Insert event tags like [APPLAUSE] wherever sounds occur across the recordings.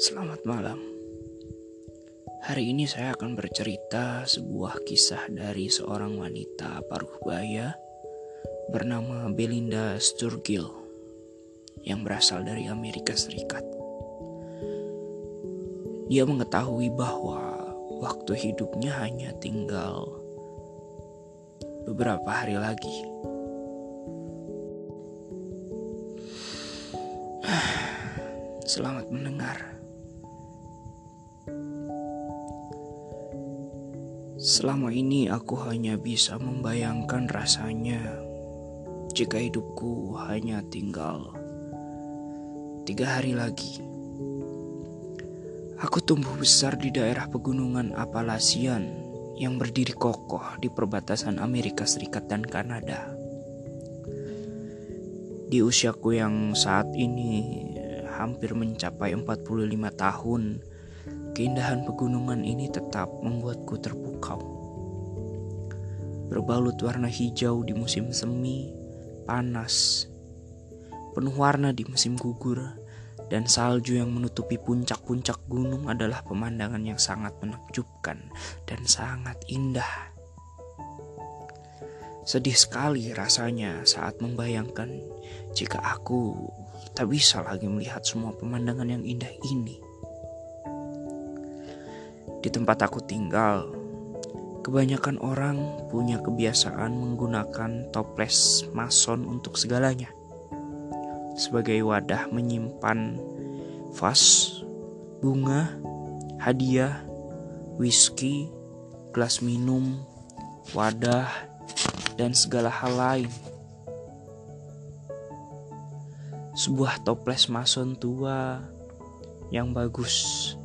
Selamat malam. Hari ini saya akan bercerita sebuah kisah dari seorang wanita paruh baya bernama Belinda Sturgill yang berasal dari Amerika Serikat. Dia mengetahui bahwa waktu hidupnya hanya tinggal beberapa hari lagi. [SIGHS] Selamat mendengar. Selama ini aku hanya bisa membayangkan rasanya jika hidupku hanya tinggal tiga hari lagi. Aku tumbuh besar di daerah pegunungan Appalachian yang berdiri kokoh di perbatasan Amerika Serikat dan Kanada. Di usiaku yang saat ini hampir mencapai 45 tahun, Keindahan pegunungan ini tetap membuatku terpukau. Berbalut warna hijau di musim semi, panas, penuh warna di musim gugur, dan salju yang menutupi puncak-puncak gunung adalah pemandangan yang sangat menakjubkan dan sangat indah. Sedih sekali rasanya saat membayangkan jika aku tak bisa lagi melihat semua pemandangan yang indah ini. Di tempat aku tinggal, kebanyakan orang punya kebiasaan menggunakan toples mason untuk segalanya. Sebagai wadah menyimpan vas, bunga, hadiah, whisky, gelas minum, wadah, dan segala hal lain. Sebuah toples mason tua yang bagus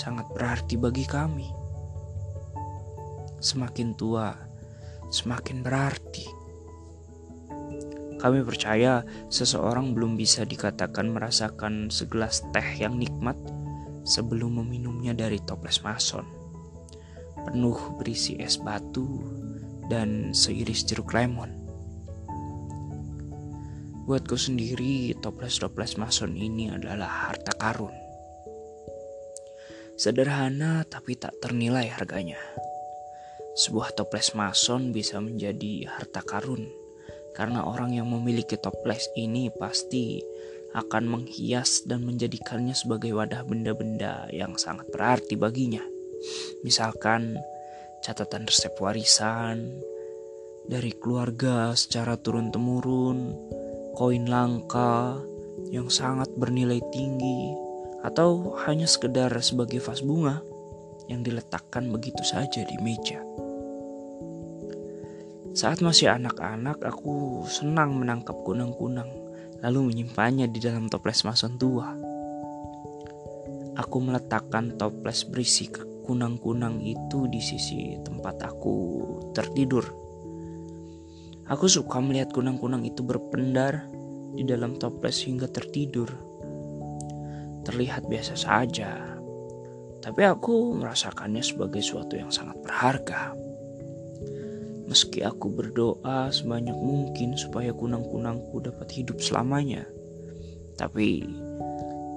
sangat berarti bagi kami. Semakin tua, semakin berarti. Kami percaya seseorang belum bisa dikatakan merasakan segelas teh yang nikmat sebelum meminumnya dari toples mason. Penuh berisi es batu dan seiris jeruk lemon. Buatku sendiri, toples-toples mason ini adalah harta karun. Sederhana tapi tak ternilai harganya. Sebuah toples mason bisa menjadi harta karun karena orang yang memiliki toples ini pasti akan menghias dan menjadikannya sebagai wadah benda-benda yang sangat berarti baginya. Misalkan catatan resep warisan dari keluarga secara turun-temurun, koin langka yang sangat bernilai tinggi, atau hanya sekedar sebagai vas bunga yang diletakkan begitu saja di meja. Saat masih anak-anak, aku senang menangkap kunang-kunang, lalu menyimpannya di dalam toples mason tua. Aku meletakkan toples berisi kunang-kunang itu di sisi tempat aku tertidur. Aku suka melihat kunang-kunang itu berpendar di dalam toples hingga tertidur terlihat biasa saja, tapi aku merasakannya sebagai suatu yang sangat berharga. Meski aku berdoa sebanyak mungkin supaya kunang-kunangku dapat hidup selamanya, tapi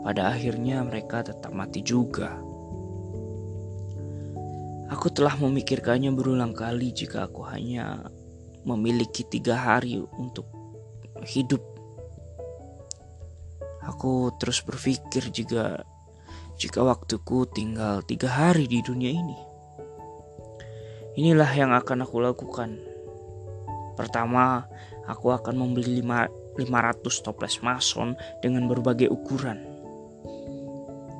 pada akhirnya mereka tetap mati juga. Aku telah memikirkannya berulang kali jika aku hanya memiliki tiga hari untuk hidup Aku terus berpikir jika jika waktuku tinggal tiga hari di dunia ini. Inilah yang akan aku lakukan. Pertama, aku akan membeli 500 toples mason dengan berbagai ukuran.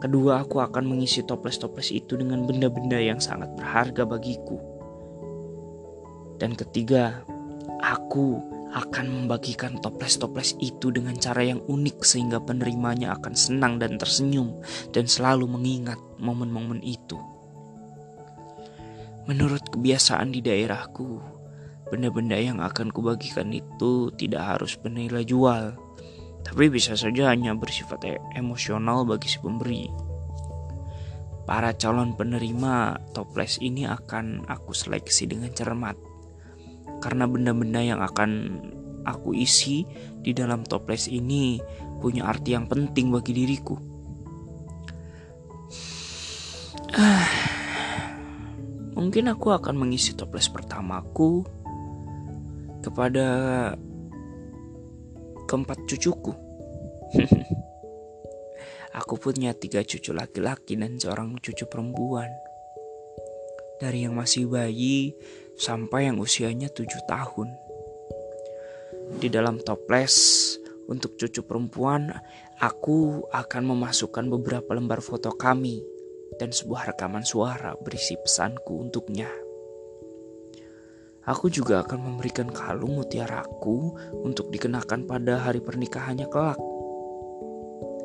Kedua, aku akan mengisi toples-toples itu dengan benda-benda yang sangat berharga bagiku. Dan ketiga, aku akan membagikan toples-toples itu dengan cara yang unik sehingga penerimanya akan senang dan tersenyum dan selalu mengingat momen-momen itu. Menurut kebiasaan di daerahku, benda-benda yang akan kubagikan itu tidak harus bernilai jual, tapi bisa saja hanya bersifat e emosional bagi si pemberi. Para calon penerima toples ini akan aku seleksi dengan cermat karena benda-benda yang akan aku isi di dalam toples ini punya arti yang penting bagi diriku. [SIGHS] Mungkin aku akan mengisi toples pertamaku kepada keempat cucuku. [LAUGHS] aku punya tiga cucu laki-laki dan seorang cucu perempuan. Dari yang masih bayi sampai yang usianya tujuh tahun. Di dalam toples untuk cucu perempuan, aku akan memasukkan beberapa lembar foto kami dan sebuah rekaman suara berisi pesanku untuknya. Aku juga akan memberikan kalung mutiaraku untuk dikenakan pada hari pernikahannya kelak.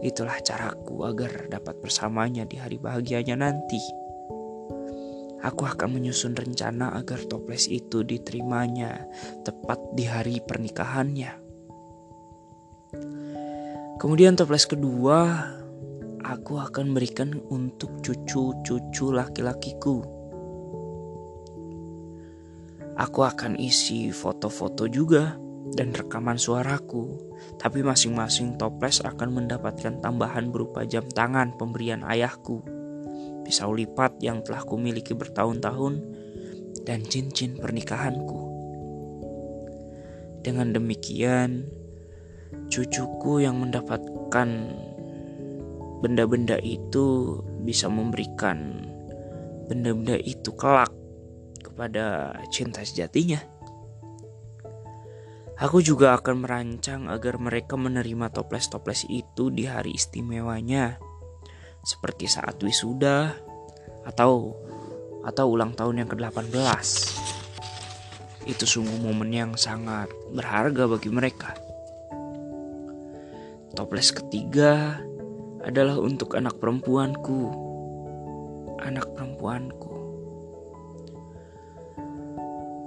Itulah caraku agar dapat bersamanya di hari bahagianya nanti. Aku akan menyusun rencana agar toples itu diterimanya tepat di hari pernikahannya. Kemudian toples kedua aku akan berikan untuk cucu-cucu laki-lakiku. Aku akan isi foto-foto juga dan rekaman suaraku, tapi masing-masing toples akan mendapatkan tambahan berupa jam tangan pemberian ayahku, pisau lipat yang telah kumiliki bertahun-tahun, dan cincin pernikahanku. Dengan demikian, cucuku yang mendapatkan benda-benda itu bisa memberikan benda-benda itu kelak kepada cinta sejatinya. Aku juga akan merancang agar mereka menerima toples-toples itu di hari istimewanya, seperti saat wisuda atau atau ulang tahun yang ke-18. Itu sungguh momen yang sangat berharga bagi mereka. Toples ketiga adalah untuk anak perempuanku. Anak perempuanku.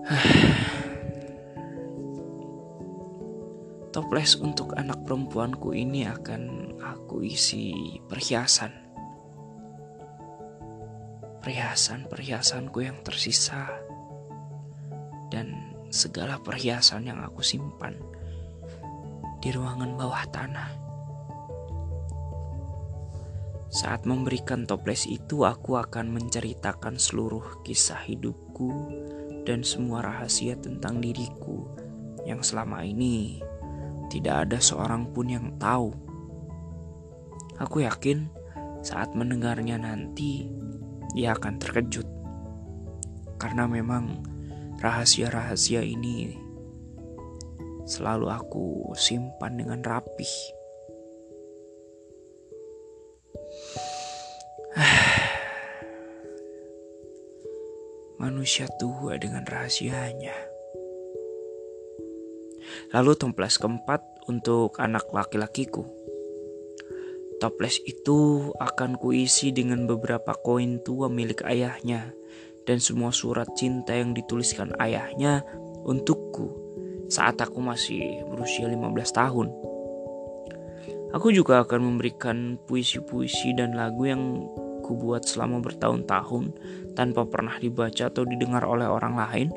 [SIGHS] Toples untuk anak perempuanku ini akan aku isi perhiasan. Perhiasan-perhiasanku yang tersisa dan segala perhiasan yang aku simpan di ruangan bawah tanah. Saat memberikan toples itu, aku akan menceritakan seluruh kisah hidupku dan semua rahasia tentang diriku yang selama ini tidak ada seorang pun yang tahu. Aku yakin saat mendengarnya nanti, dia akan terkejut karena memang rahasia-rahasia ini selalu aku simpan dengan rapih. [SIGHS] Manusia tua dengan rahasianya. Lalu toples keempat untuk anak laki-lakiku. Toples itu akan kuisi dengan beberapa koin tua milik ayahnya dan semua surat cinta yang dituliskan ayahnya untukku saat aku masih berusia 15 tahun. Aku juga akan memberikan puisi-puisi dan lagu yang kubuat selama bertahun-tahun tanpa pernah dibaca atau didengar oleh orang lain.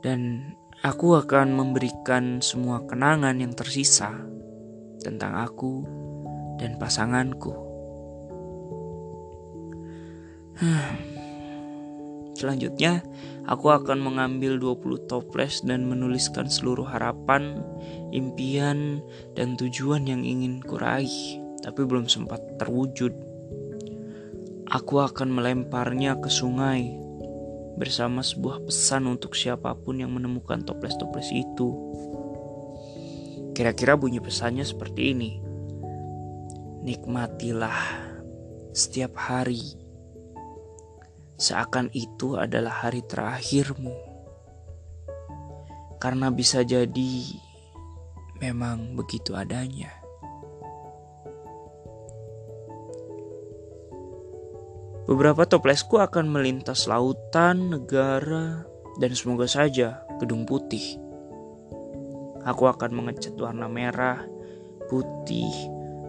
Dan aku akan memberikan semua kenangan yang tersisa tentang aku dan pasanganku. Selanjutnya, aku akan mengambil 20 toples dan menuliskan seluruh harapan, impian, dan tujuan yang ingin kuraih, tapi belum sempat terwujud. Aku akan melemparnya ke sungai bersama sebuah pesan untuk siapa pun yang menemukan toples-toples itu. Kira-kira bunyi pesannya seperti ini. Nikmatilah setiap hari seakan itu adalah hari terakhirmu. Karena bisa jadi memang begitu adanya. Beberapa toplesku akan melintas lautan, negara, dan semoga saja gedung putih. Aku akan mengecat warna merah, putih,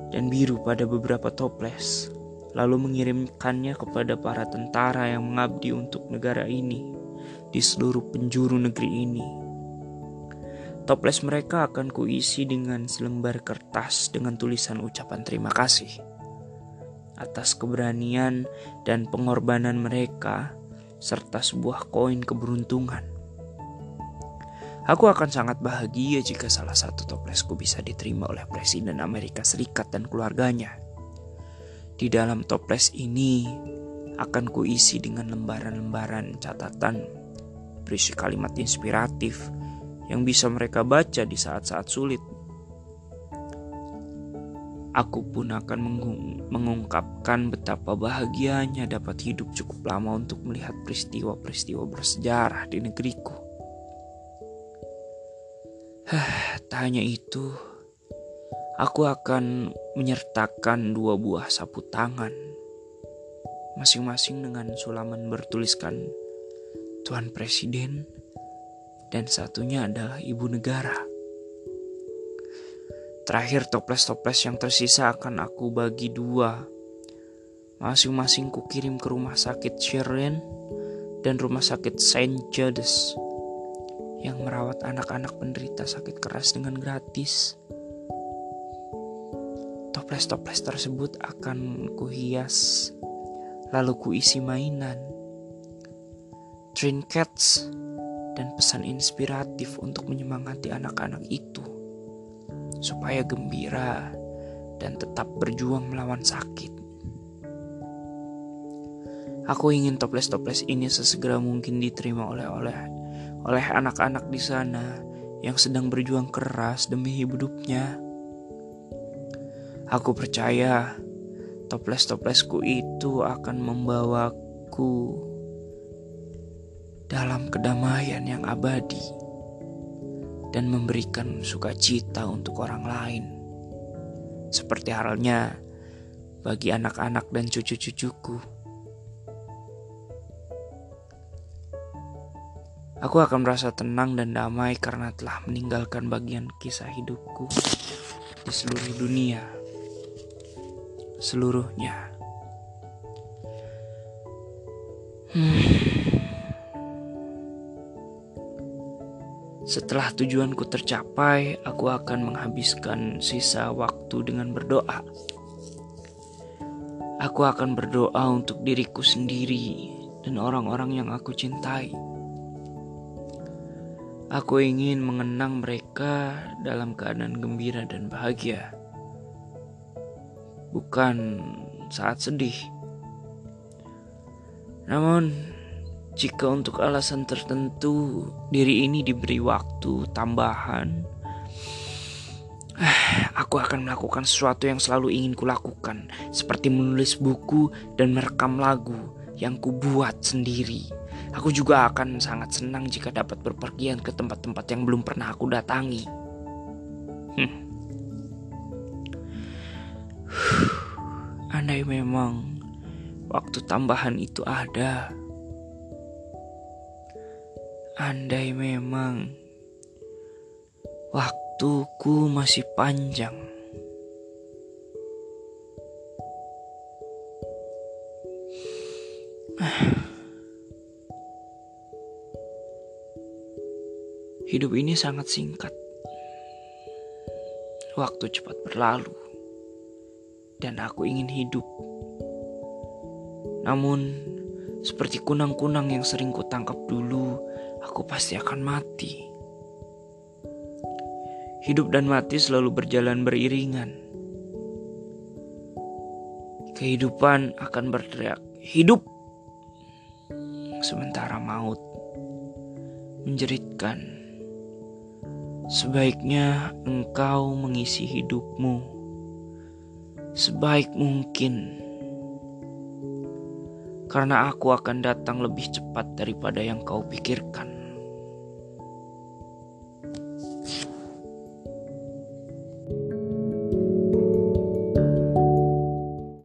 dan biru pada beberapa toples lalu mengirimkannya kepada para tentara yang mengabdi untuk negara ini di seluruh penjuru negeri ini. Toples mereka akan kuisi dengan selembar kertas dengan tulisan ucapan terima kasih. atas keberanian dan pengorbanan mereka, serta sebuah koin keberuntungan. Aku akan sangat bahagia jika salah satu toplesku bisa diterima oleh Presiden Amerika Serikat dan keluarganya. Di dalam toples ini akan kuisi dengan lembaran-lembaran catatan berisi kalimat inspiratif yang bisa mereka baca di saat-saat sulit. Aku pun akan mengungkapkan betapa bahagianya dapat hidup cukup lama untuk melihat peristiwa-peristiwa bersejarah di negeriku. Hah, tak hanya itu, aku akan menyertakan dua buah sapu tangan, masing-masing dengan sulaman bertuliskan Tuan Presiden dan satunya adalah ibu negara. Terakhir toples-toples yang tersisa akan aku bagi dua. Masing-masing ku kirim ke rumah sakit Sharon dan rumah sakit Saint Judas yang merawat anak-anak penderita sakit keras dengan gratis. Toples-toples tersebut akan kuhias, lalu kuisi mainan, trinkets, dan pesan inspiratif untuk menyemangati anak-anak itu supaya gembira dan tetap berjuang melawan sakit. Aku ingin toples-toples ini sesegera mungkin diterima oleh oleh anak-anak di sana yang sedang berjuang keras demi hidupnya. Aku percaya toples-toplesku itu akan membawaku dalam kedamaian yang abadi dan memberikan sukacita untuk orang lain. Seperti halnya bagi anak-anak dan cucu-cucuku. Aku akan merasa tenang dan damai karena telah meninggalkan bagian kisah hidupku di seluruh dunia. Seluruhnya. Hmm. Setelah tujuanku tercapai, aku akan menghabiskan sisa waktu dengan berdoa. Aku akan berdoa untuk diriku sendiri dan orang-orang yang aku cintai. Aku ingin mengenang mereka dalam keadaan gembira dan bahagia, bukan saat sedih. Namun, jika untuk alasan tertentu diri ini diberi waktu tambahan, [SIGHS] aku akan melakukan sesuatu yang selalu ingin kulakukan, seperti menulis buku dan merekam lagu yang kubuat sendiri. Aku juga akan sangat senang jika dapat berpergian ke tempat-tempat yang belum pernah aku datangi. Hmm. [SIGHS] Andai memang waktu tambahan itu ada, Andai memang waktuku masih panjang. [SIGHS] Hidup ini sangat singkat. Waktu cepat berlalu, dan aku ingin hidup. Namun, seperti kunang-kunang yang sering kutangkap dulu, aku pasti akan mati. Hidup dan mati selalu berjalan beriringan. Kehidupan akan berteriak, "Hidup!" Sementara maut menjeritkan, "Sebaiknya engkau mengisi hidupmu sebaik mungkin." karena aku akan datang lebih cepat daripada yang kau pikirkan.